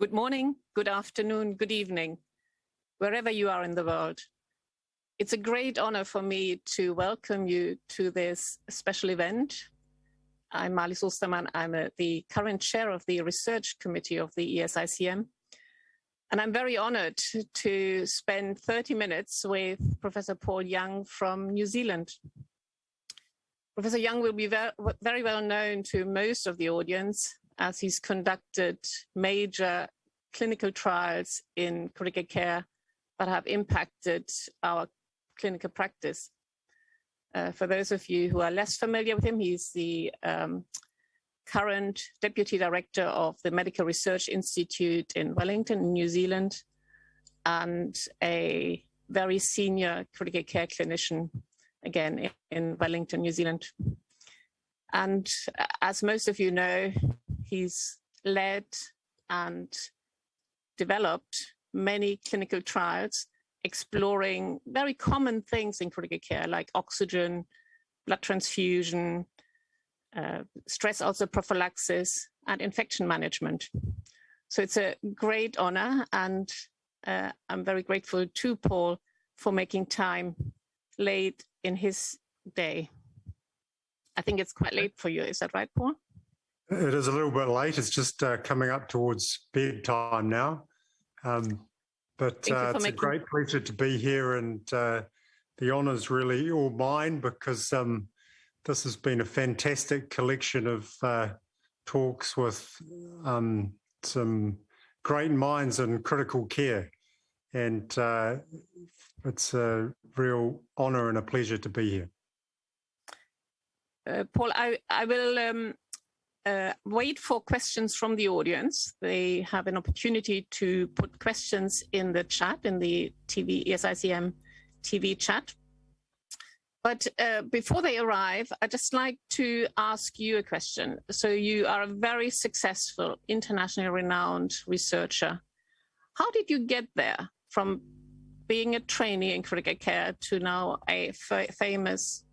Good morning, good afternoon, good evening, wherever you are in the world. It's a great honor for me to welcome you to this special event. I'm Marlies Ostermann. I'm a, the current chair of the research committee of the ESICM. And I'm very honored to spend 30 minutes with Professor Paul Young from New Zealand. Professor Young will be very well known to most of the audience as he's conducted major clinical trials in critical care that have impacted our clinical practice. Uh, for those of you who are less familiar with him, he's the um, current deputy director of the Medical Research Institute in Wellington, New Zealand, and a very senior critical care clinician again in Wellington, New Zealand. And as most of you know, he's led and developed many clinical trials exploring very common things in critical care like oxygen, blood transfusion, uh, stress ulcer prophylaxis, and infection management. So it's a great honor, and uh, I'm very grateful to Paul for making time late in his day. I think it's quite late for you. Is that right, Paul? It is a little bit late. It's just uh, coming up towards bedtime now. Um, but uh, it's making... a great pleasure to be here, and uh, the honour is really all mine because um, this has been a fantastic collection of uh, talks with um, some great minds in critical care. And uh, it's a real honour and a pleasure to be here. Uh, Paul, I, I will um, uh, wait for questions from the audience. They have an opportunity to put questions in the chat, in the TV, ESICM TV chat. But uh, before they arrive, I'd just like to ask you a question. So you are a very successful, internationally renowned researcher. How did you get there from being a trainee in critical care to now a famous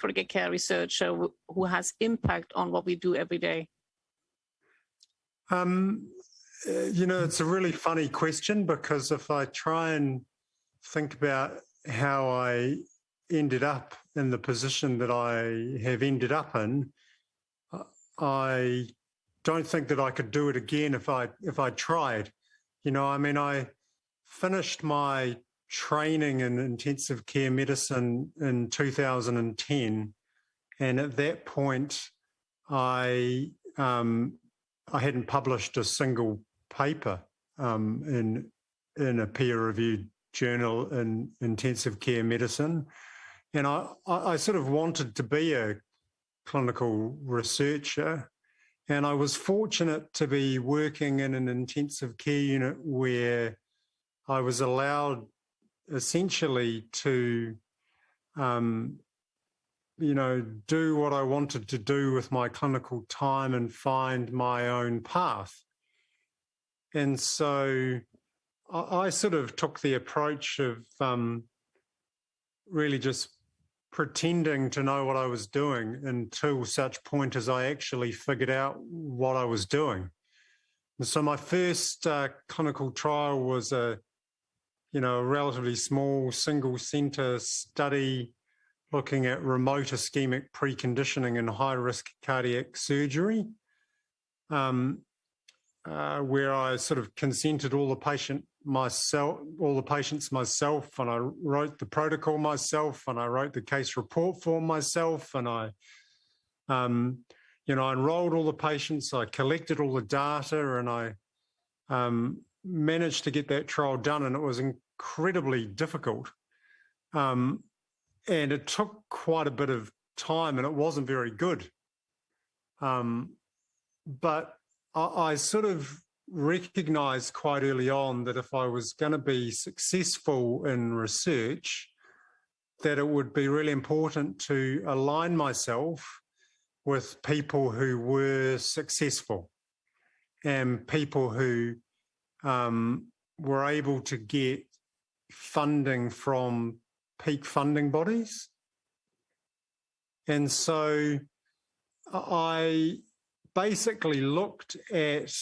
critical care researcher who has impact on what we do every day? Um, uh, you know, it's a really funny question because if I try and think about how I ended up in the position that I have ended up in, I don't think that I could do it again if I if I tried. You know, I mean, I finished my training in intensive care medicine in 2010, and at that point, I um, I hadn't published a single paper um, in in a peer reviewed journal in intensive care medicine, and I, I sort of wanted to be a clinical researcher. And I was fortunate to be working in an intensive care unit where I was allowed essentially to, um, you know, do what I wanted to do with my clinical time and find my own path. And so I, I sort of took the approach of um, really just pretending to know what I was doing until such point as I actually figured out what I was doing. And so my first uh, clinical trial was a you know, a relatively small single center study looking at remote ischemic preconditioning in high risk cardiac surgery, um, uh, where I sort of consented all the patient myself, all the patients myself, and I wrote the protocol myself, and I wrote the case report form myself, and I, um, you know, I enrolled all the patients, I collected all the data, and I um, managed to get that trial done, and it was incredibly difficult. Um, and it took quite a bit of time, and it wasn't very good. Um, but I, I sort of recognized quite early on that if I was going to be successful in research, that it would be really important to align myself with people who were successful and people who um, were able to get funding from peak funding bodies. And so I basically looked at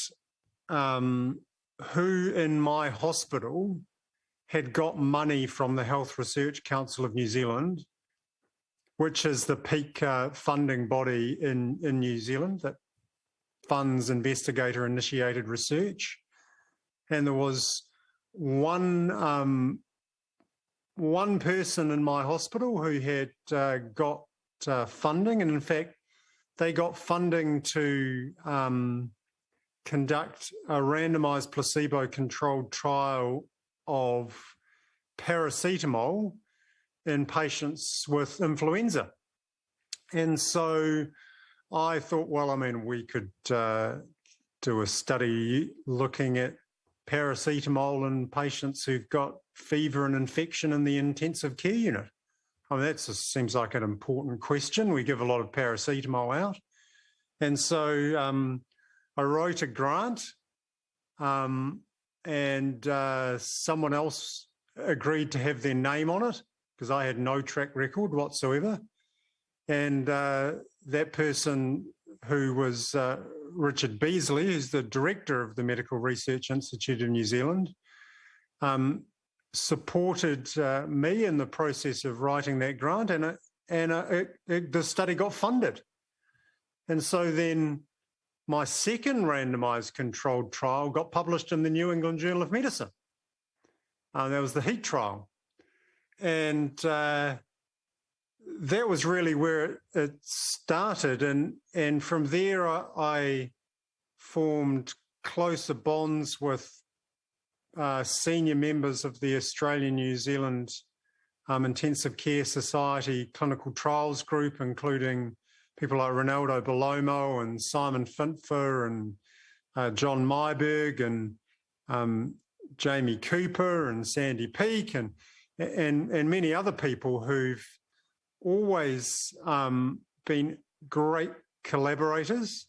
um, who in my hospital had got money from the Health Research Council of New Zealand, which is the peak uh, funding body in, in New Zealand that funds investigator initiated research. And there was one um, one person in my hospital who had uh, got uh, funding, and in fact, they got funding to um, conduct a randomized placebo controlled trial of paracetamol in patients with influenza. And so I thought, well, I mean, we could uh, do a study looking at paracetamol in patients who've got fever and infection in the intensive care unit. I mean, that seems like an important question. We give a lot of paracetamol out. And so um, I wrote a grant um, and uh, someone else agreed to have their name on it because I had no track record whatsoever. And uh, that person who was uh, Richard Beasley, who's the director of the Medical Research Institute of New Zealand, um, supported uh, me in the process of writing that grant, and it, and uh, it, it, the study got funded. And so then my second randomized controlled trial got published in the New England Journal of Medicine. Uh, that was the HEAT trial. And uh, that was really where it started. And, and from there, I, I formed closer bonds with uh, senior members of the Australian New Zealand um, Intensive Care Society Clinical Trials Group, including people like Rinaldo Bellomo and Simon Finfer and uh, John Myburgh and um, Jamie Cooper and Sandy Peake and and and many other people who've always um, been great collaborators,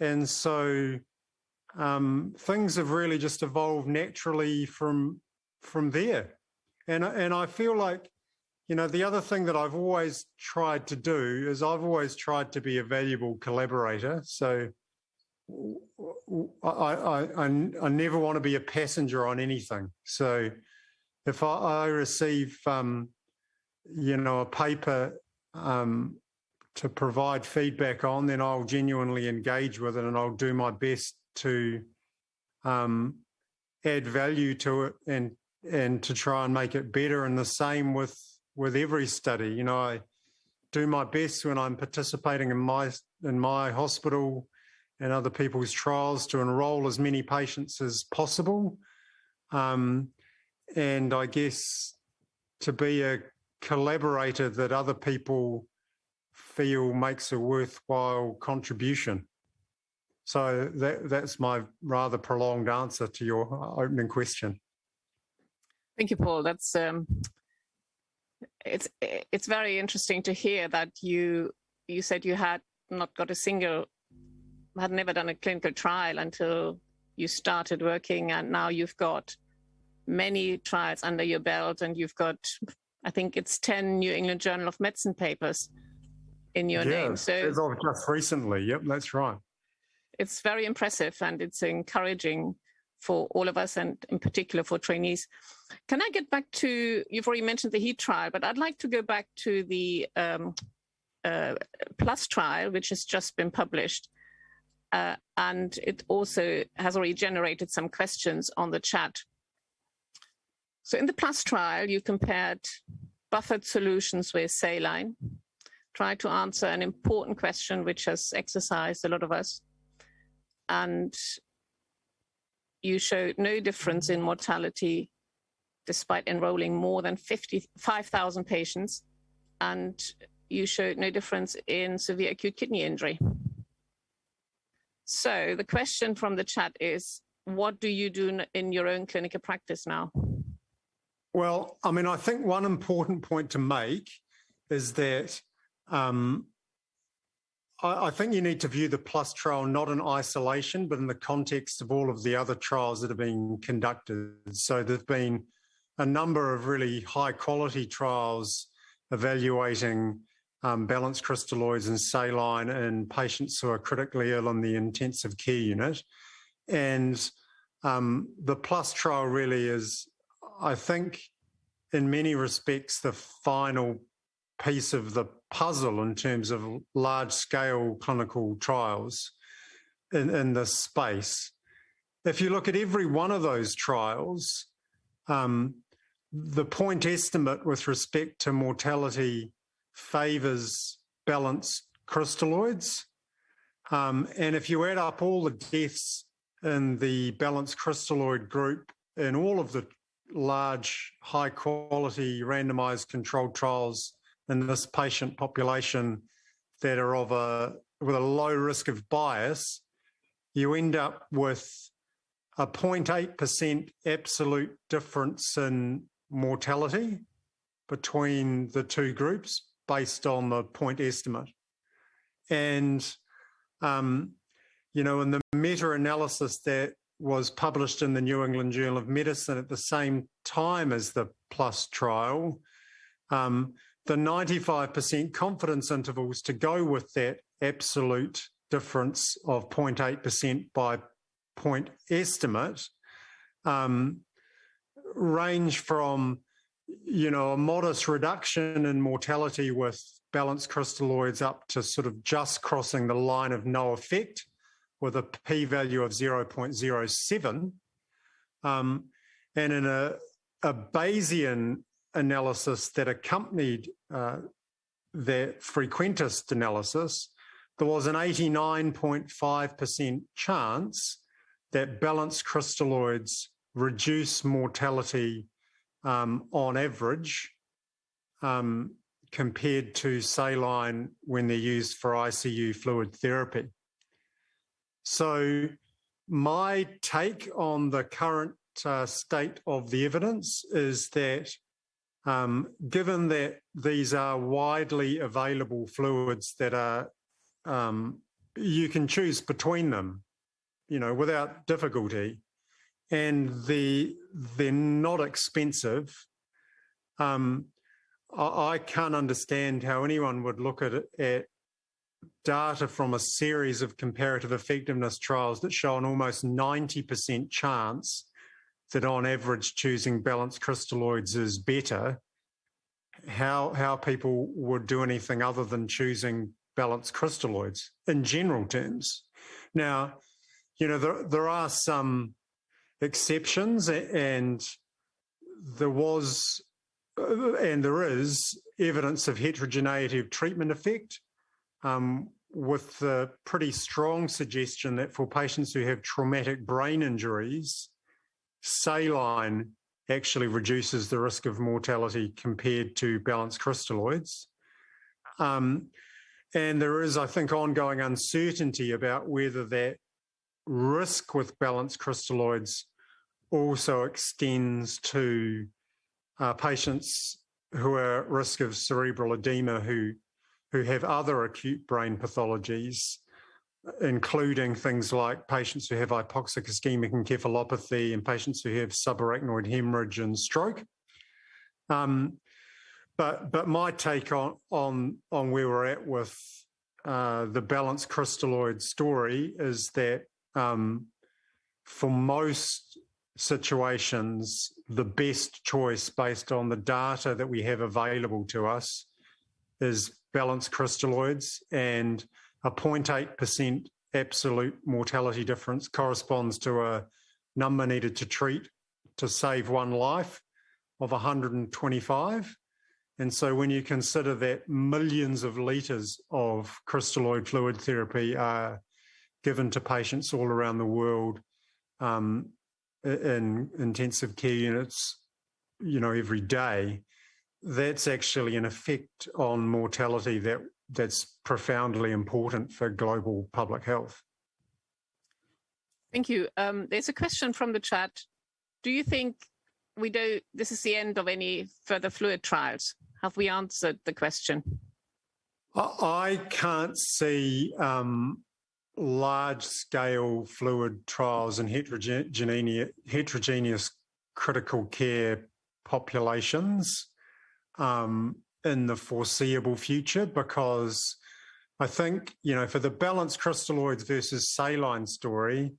and so um, things have really just evolved naturally from from there. And and I feel like you know, the other thing that I've always tried to do is I've always tried to be a valuable collaborator. So I, I, I, I never want to be a passenger on anything. So if I, I receive, um, you know, a paper um, to provide feedback on, then I'll genuinely engage with it and I'll do my best to um, add value to it and and to try and make it better. And the same with with every study. You know, I do my best when I'm participating in my in my hospital and other people's trials to enrol as many patients as possible. Um, and I guess to be a collaborator that other people feel makes a worthwhile contribution. So that, that's my rather prolonged answer to your opening question. Thank you, Paul. That's um, it's it's very interesting to hear that you you said you had not got a single had never done a clinical trial until you started working and now you've got many trials under your belt and you've got i think it's 10 new england journal of medicine papers in your yeah, name so as of just recently yep that's right it's very impressive and it's encouraging for all of us and in particular for trainees. Can I get back to, you've already mentioned the HEAT trial, but I'd like to go back to the um, uh, PLUS trial, which has just been published. Uh, and it also has already generated some questions on the chat. So in the PLUS trial, you compared buffered solutions with saline, tried to answer an important question which has exercised a lot of us. And you showed no difference in mortality despite enrolling more than 55,000 patients, and you showed no difference in severe acute kidney injury. So the question from the chat is, what do you do in your own clinical practice now? Well, I mean, I think one important point to make is that um, I, I think you need to view the PLUS trial not in isolation, but in the context of all of the other trials that have been conducted. So there've been a number of really high quality trials evaluating um, balanced crystalloids and saline in patients who are critically ill in the intensive care unit. and um, the plus trial really is, I think, in many respects, the final piece of the puzzle in terms of large scale clinical trials in, in this space. If you look at every one of those trials, um, the point estimate with respect to mortality favours balanced crystalloids. Um, and if you add up all the deaths in the balanced crystalloid group in all of the large, high quality randomized controlled trials in this patient population that are of a with a low risk of bias, you end up with a 0.8% absolute difference in mortality between the two groups based on the point estimate. And, um, you know, in the meta analysis that was published in the New England Journal of Medicine at the same time as the PLUS trial, um, the 95% confidence intervals to go with that absolute difference of 0.8% by point estimate um, range from you know a modest reduction in mortality with balanced crystalloids up to sort of just crossing the line of no effect with a p value of 0.07 um, and in a, a bayesian analysis that accompanied uh, that frequentist analysis there was an 89.5% chance that balanced crystalloids reduce mortality um, on average um, compared to saline when they're used for ICU fluid therapy. So, my take on the current uh, state of the evidence is that um, given that these are widely available fluids that are um, you can choose between them, you know, without difficulty, and the they're not expensive. Um, I, can't understand how anyone would look at at data from a series of comparative effectiveness trials that show an almost 90% chance that on average choosing balanced crystalloids is better. How how people would do anything other than choosing balanced crystalloids in general terms. Now, you know, there, there are some exceptions, and there was uh, and there is evidence of heterogeneity of treatment effect, um, with the pretty strong suggestion that for patients who have traumatic brain injuries, saline actually reduces the risk of mortality compared to balanced crystalloids. Um, and there is, I think, ongoing uncertainty about whether that risk with balanced crystalloids also extends to uh, patients who are at risk of cerebral edema who who have other acute brain pathologies, including things like patients who have hypoxic ischemic encephalopathy and patients who have subarachnoid hemorrhage and stroke. Um, but but my take on on on where we're at with uh, the balanced crystalloid story is that um, for most situations, the best choice based on the data that we have available to us is balanced crystalloids, and a 0.8% absolute mortality difference corresponds to a number needed to treat to save one life of 125. And so when you consider that millions of litres of crystalloid fluid therapy are given to patients all around the world um, in intensive care units, you know, every day, that's actually an effect on mortality that that's profoundly important for global public health. Thank you. Um, there's a question from the chat. Do you think we do this is the end of any further fluid trials? Have we answered the question? I can't see um, large scale fluid trials in heterogeneous, heterogeneous critical care populations um, in the foreseeable future because I think, you know, for the balanced crystalloids versus saline story,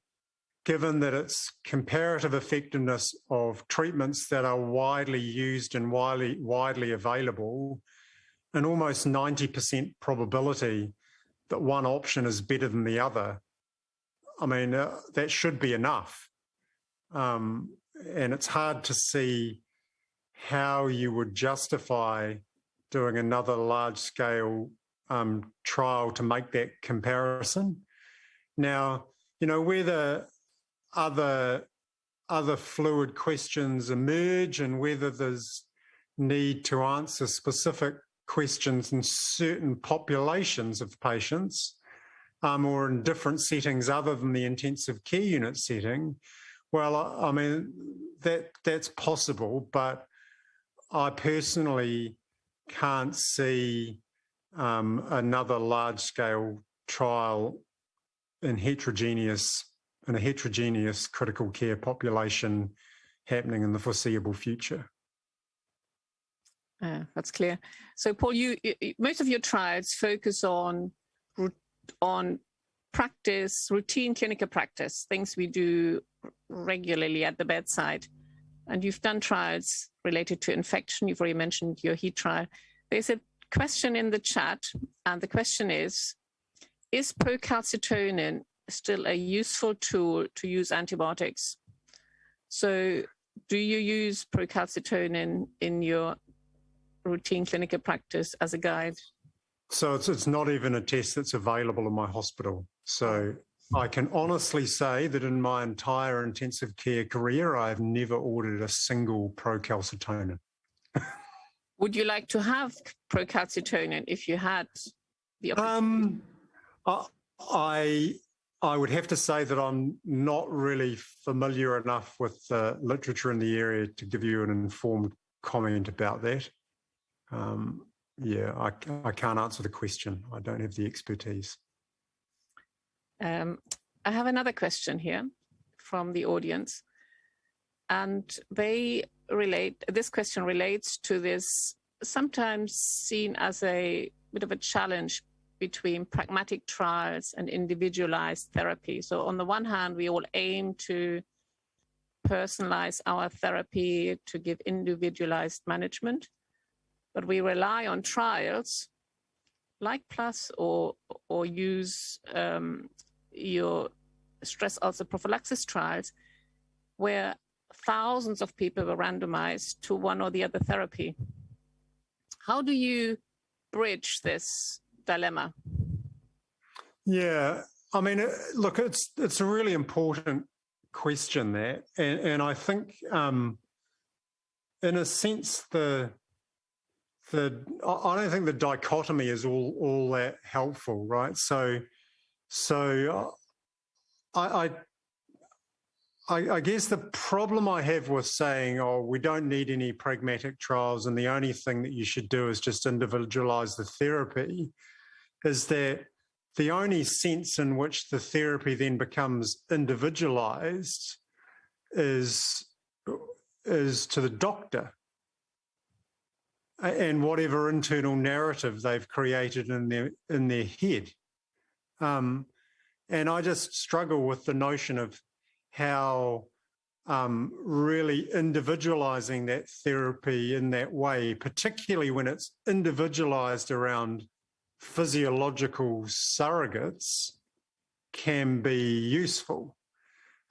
given that it's comparative effectiveness of treatments that are widely used and widely, widely available, an almost 90% probability that one option is better than the other. I mean, uh, that should be enough. Um, and it's hard to see how you would justify doing another large scale um, trial to make that comparison. Now, you know, whether other other fluid questions emerge and whether there's need to answer specific questions in certain populations of patients um, or in different settings other than the intensive care unit setting, well, I, mean that that's possible, but I personally can't see um, another large scale trial in heterogeneous in a heterogeneous critical care population happening in the foreseeable future. Uh, that's clear. So, Paul, you, you, most of your trials focus on on practice, routine clinical practice, things we do regularly at the bedside. And you've done trials related to infection. You've already mentioned your heat trial. There's a question in the chat, and the question is Is procalcitonin still a useful tool to use antibiotics? So, do you use procalcitonin in your routine clinical practice as a guide? So, it's, it's not even a test that's available in my hospital. So, I can honestly say that in my entire intensive care career, I've never ordered a single procalcitonin. Would you like to have procalcitonin if you had the opportunity? Um, I I would have to say that I'm not really familiar enough with the literature in the area to give you an informed comment about that. Um, yeah, I, I can't answer the question. I don't have the expertise. Um, I have another question here from the audience, and they relate. This question relates to this sometimes seen as a bit of a challenge between pragmatic trials and individualized therapy. So, on the one hand, we all aim to personalize our therapy to give individualized management, but we rely on trials like PLUS or or use um, your stress ulcer prophylaxis trials, where thousands of people were randomized to one or the other therapy. How do you bridge this dilemma? Yeah, I mean, look, it's it's a really important question there, and, and I think, um, in a sense, the the I don't think the dichotomy is all all that helpful, right? So, so uh, I, I I, I, guess the problem I have with saying, oh, we don't need any pragmatic trials and the only thing that you should do is just individualize the therapy is that the only sense in which the therapy then becomes individualized is is to the doctor and whatever internal narrative they've created in their in their head um, and i just struggle with the notion of how um, really individualizing that therapy in that way particularly when it's individualized around physiological surrogates can be useful.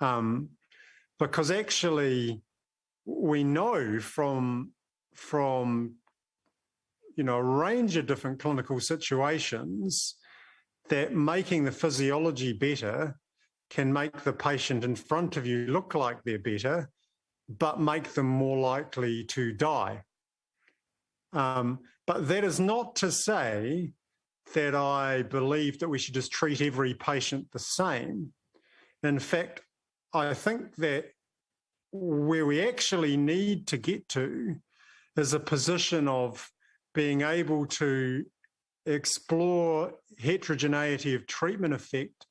Um, because actually, we know from, from you know, a range of different clinical situations that making the physiology better can make the patient in front of you look like they're better, but make them more likely to die. Um, but that is not to say that I believe that we should just treat every patient the same. In fact, I think that where we actually need to get to is a position of being able to explore heterogeneity of treatment effect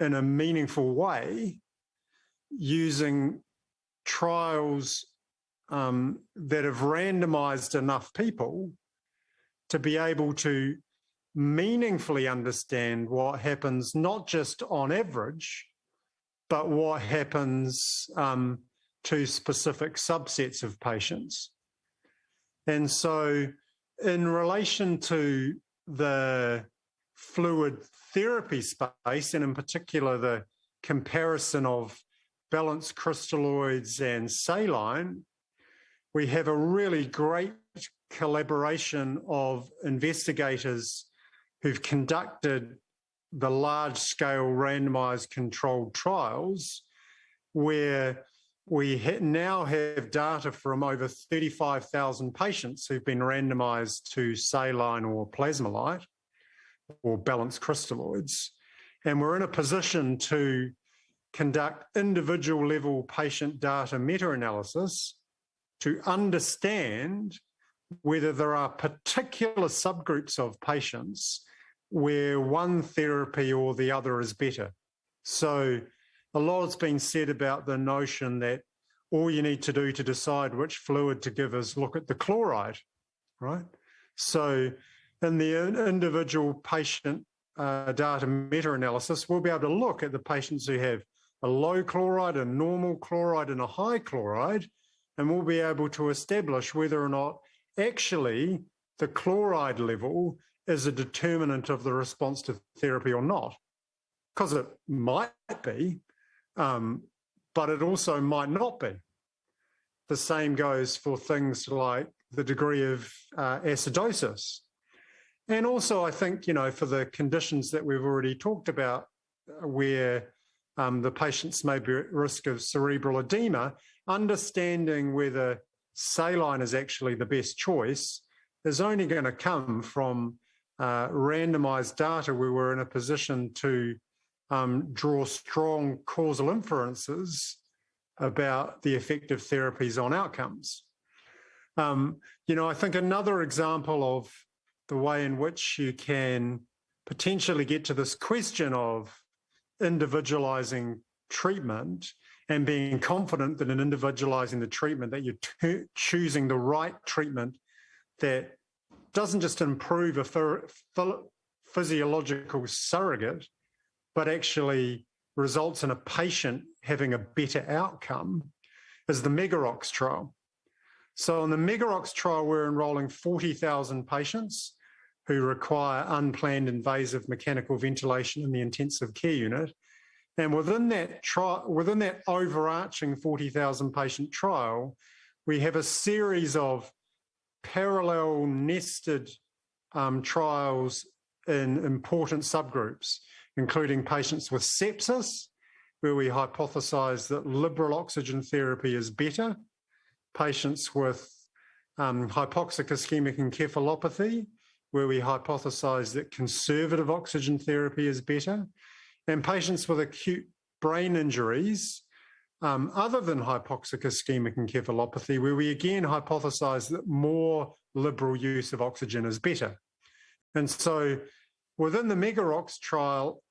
in a meaningful way using trials um, that have randomized enough people to be able to meaningfully understand what happens, not just on average, but what happens um, to specific subsets of patients. And so, in relation to the fluid therapy space, and in particular the comparison of balanced crystalloids and saline, we have a really great collaboration of investigators who've conducted the large scale randomized controlled trials where we ha- now have data from over 35,000 patients who've been randomized to saline or Plasma-Lyte or balanced crystalloids. And we're in a position to conduct individual level patient data meta analysis to understand whether there are particular subgroups of patients where one therapy or the other is better. So, a lot has been said about the notion that all you need to do to decide which fluid to give is look at the chloride, right? So, in the individual patient uh, data meta analysis, we'll be able to look at the patients who have a low chloride, a normal chloride, and a high chloride, and we'll be able to establish whether or not actually the chloride level is a determinant of the response to therapy or not. Because it might be, um, but it also might not be. The same goes for things like the degree of uh, acidosis. And also, I think, you know, for the conditions that we've already talked about, uh, where um, the patients may be at risk of cerebral edema, understanding whether saline is actually the best choice is only going to come from uh, randomized data where we're in a position to um, draw strong causal inferences about the effect of therapies on outcomes. Um, you know, I think another example of the way in which you can potentially get to this question of individualizing treatment and being confident that in individualizing the treatment that you're t- choosing the right treatment that doesn't just improve a physiological surrogate but actually results in a patient having a better outcome is the Mega-ROX trial. So in the Mega-ROX trial we're enrolling 40,000 patients who require unplanned invasive mechanical ventilation in the intensive care unit. And within that trial, within that overarching 40,000 patient trial, we have a series of parallel nested um, trials in important subgroups, including patients with sepsis, where we hypothesize that liberal oxygen therapy is better, patients with um, hypoxic ischemic encephalopathy, where we hypothesize that conservative oxygen therapy is better, and patients with acute brain injuries, um, other than hypoxic ischemic encephalopathy, where we again hypothesize that more liberal use of oxygen is better. And so within the Mega-ROX trial,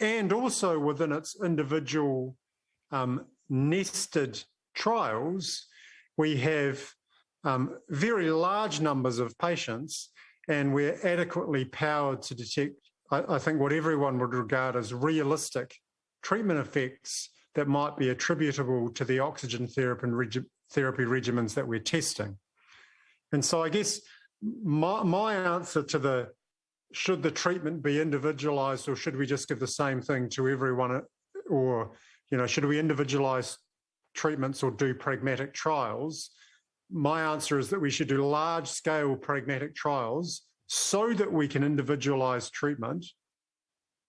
and also within its individual um, nested trials, we have um, very large numbers of patients, and we're adequately powered to detect I, I think what everyone would regard as realistic treatment effects that might be attributable to the oxygen therapy, therapy regimens that we're testing. And so I guess my, my answer to the should the treatment be individualized or should we just give the same thing to everyone or you know should we individualize treatments or do pragmatic trials my answer is that we should do large scale pragmatic trials so that we can individualize treatment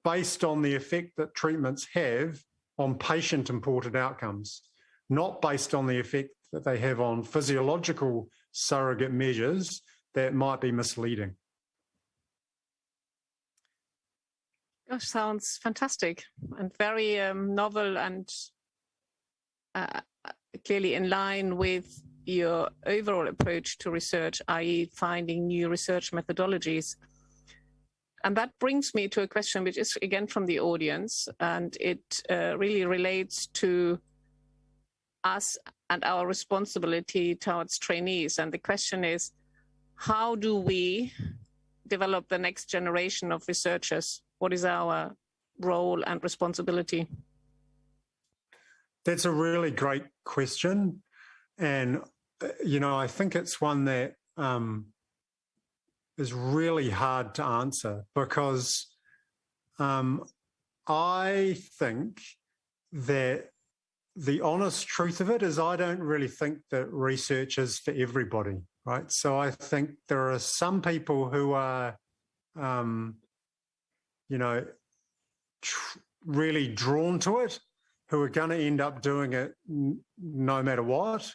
based on the effect that treatments have on patient important outcomes, not based on the effect that they have on physiological surrogate measures that might be misleading. Gosh, sounds fantastic and very um, novel and uh, clearly in line with your overall approach to research, i.e., finding new research methodologies. And that brings me to a question which is again from the audience, and it uh, really relates to us and our responsibility towards trainees. And the question is how do we develop the next generation of researchers? What is our role and responsibility? That's a really great question. And, uh, you know, I think it's one that um, is really hard to answer because um, I think that the honest truth of it is I don't really think that research is for everybody, right? So I think there are some people who are, um, you know, tr- really drawn to it, who are going to end up doing it n- no matter what.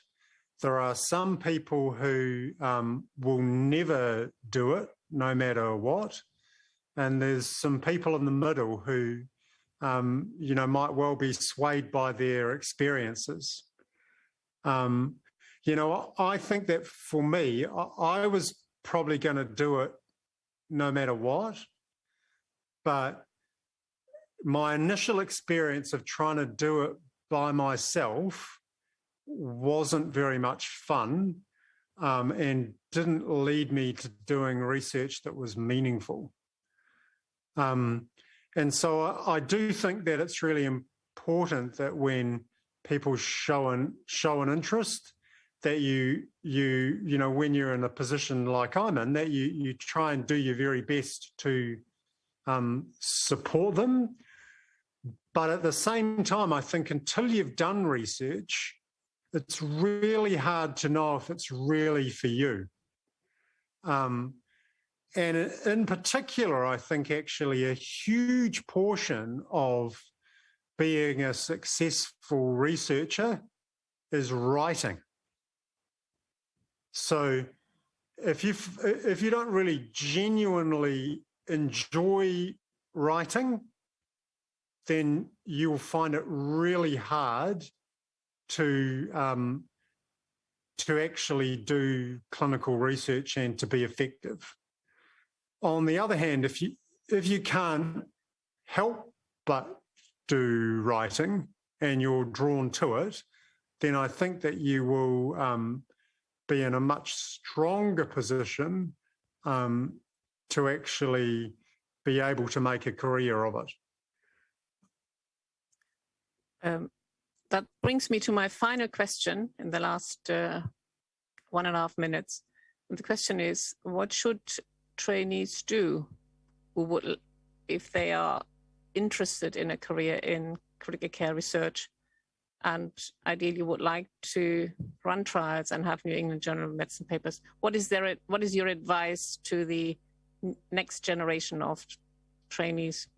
There are some people who um, will never do it no matter what. And there's some people in the middle who um, you know, might well be swayed by their experiences. Um, you know, I think that for me, I, I was probably going to do it no matter what. But my initial experience of trying to do it by myself wasn't very much fun um, and didn't lead me to doing research that was meaningful. Um, and so I do think that it's really important that when people show an show an interest, that you you you know when you're in a position like I'm in, that you you try and do your very best to um, support them. But at the same time, I think until you've done research, it's really hard to know if it's really for you. Um, and in particular, I think actually a huge portion of being a successful researcher is writing. So if you if you don't really genuinely enjoy writing, then you'll find it really hard to um, to actually do clinical research and to be effective. On the other hand, if you if you can't help but do writing and you're drawn to it, then I think that you will um, be in a much stronger position um, to actually be able to make a career of it. Um, that brings me to my final question in the last uh, one and a half minutes. And the question is what should trainees do who would, if they are interested in a career in critical care research and ideally would like to run trials and have New England Journal of Medicine papers, what is there? What is your advice to the next generation of trainees?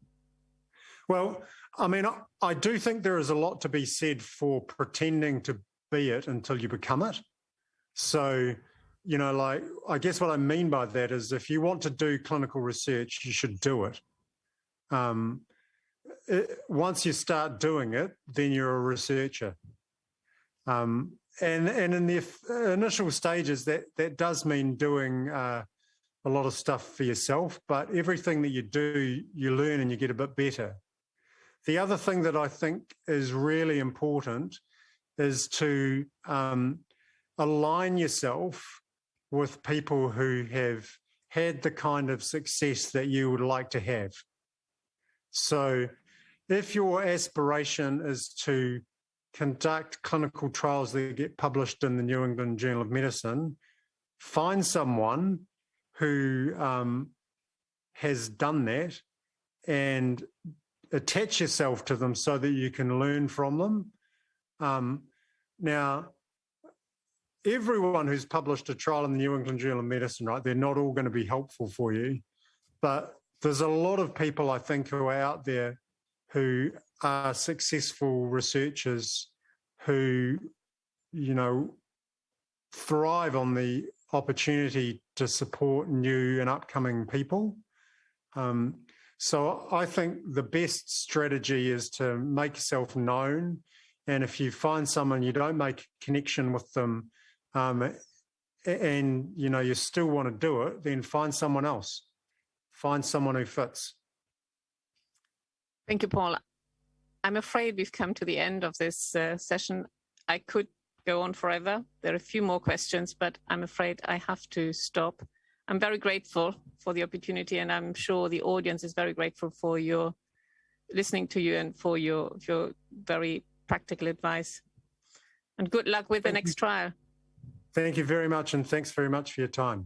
Well, I mean, I, do think there is a lot to be said for pretending to be it until you become it. So, you know, like, I guess what I mean by that is if you want to do clinical research, you should do it. Um, it, once you start doing it, then you're a researcher. Um, and and in the initial stages, that that does mean doing uh, a lot of stuff for yourself. But everything that you do, you learn and you get a bit better. The other thing that I think is really important is to um, align yourself with people who have had the kind of success that you would like to have. So, if your aspiration is to conduct clinical trials that get published in the New England Journal of Medicine, find someone who um, has done that and attach yourself to them so that you can learn from them. Um, now, everyone who's published a trial in the New England Journal of Medicine, right, they're not all going to be helpful for you. But there's a lot of people, I think, who are out there who are successful researchers who, you know, thrive on the opportunity to support new and upcoming people. Um, so I think the best strategy is to make yourself known. And if you find someone you don't make connection with them, um, and you know you still want to do it, then find someone else. Find someone who fits. Thank you, Paul. I'm afraid we've come to the end of this uh, session. I could go on forever. There are a few more questions, but I'm afraid I have to stop. I'm very grateful for the opportunity, and I'm sure the audience is very grateful for your listening to you and for your your very practical advice. And good luck with the Thank next trial. Thank you very much, and thanks very much for your time.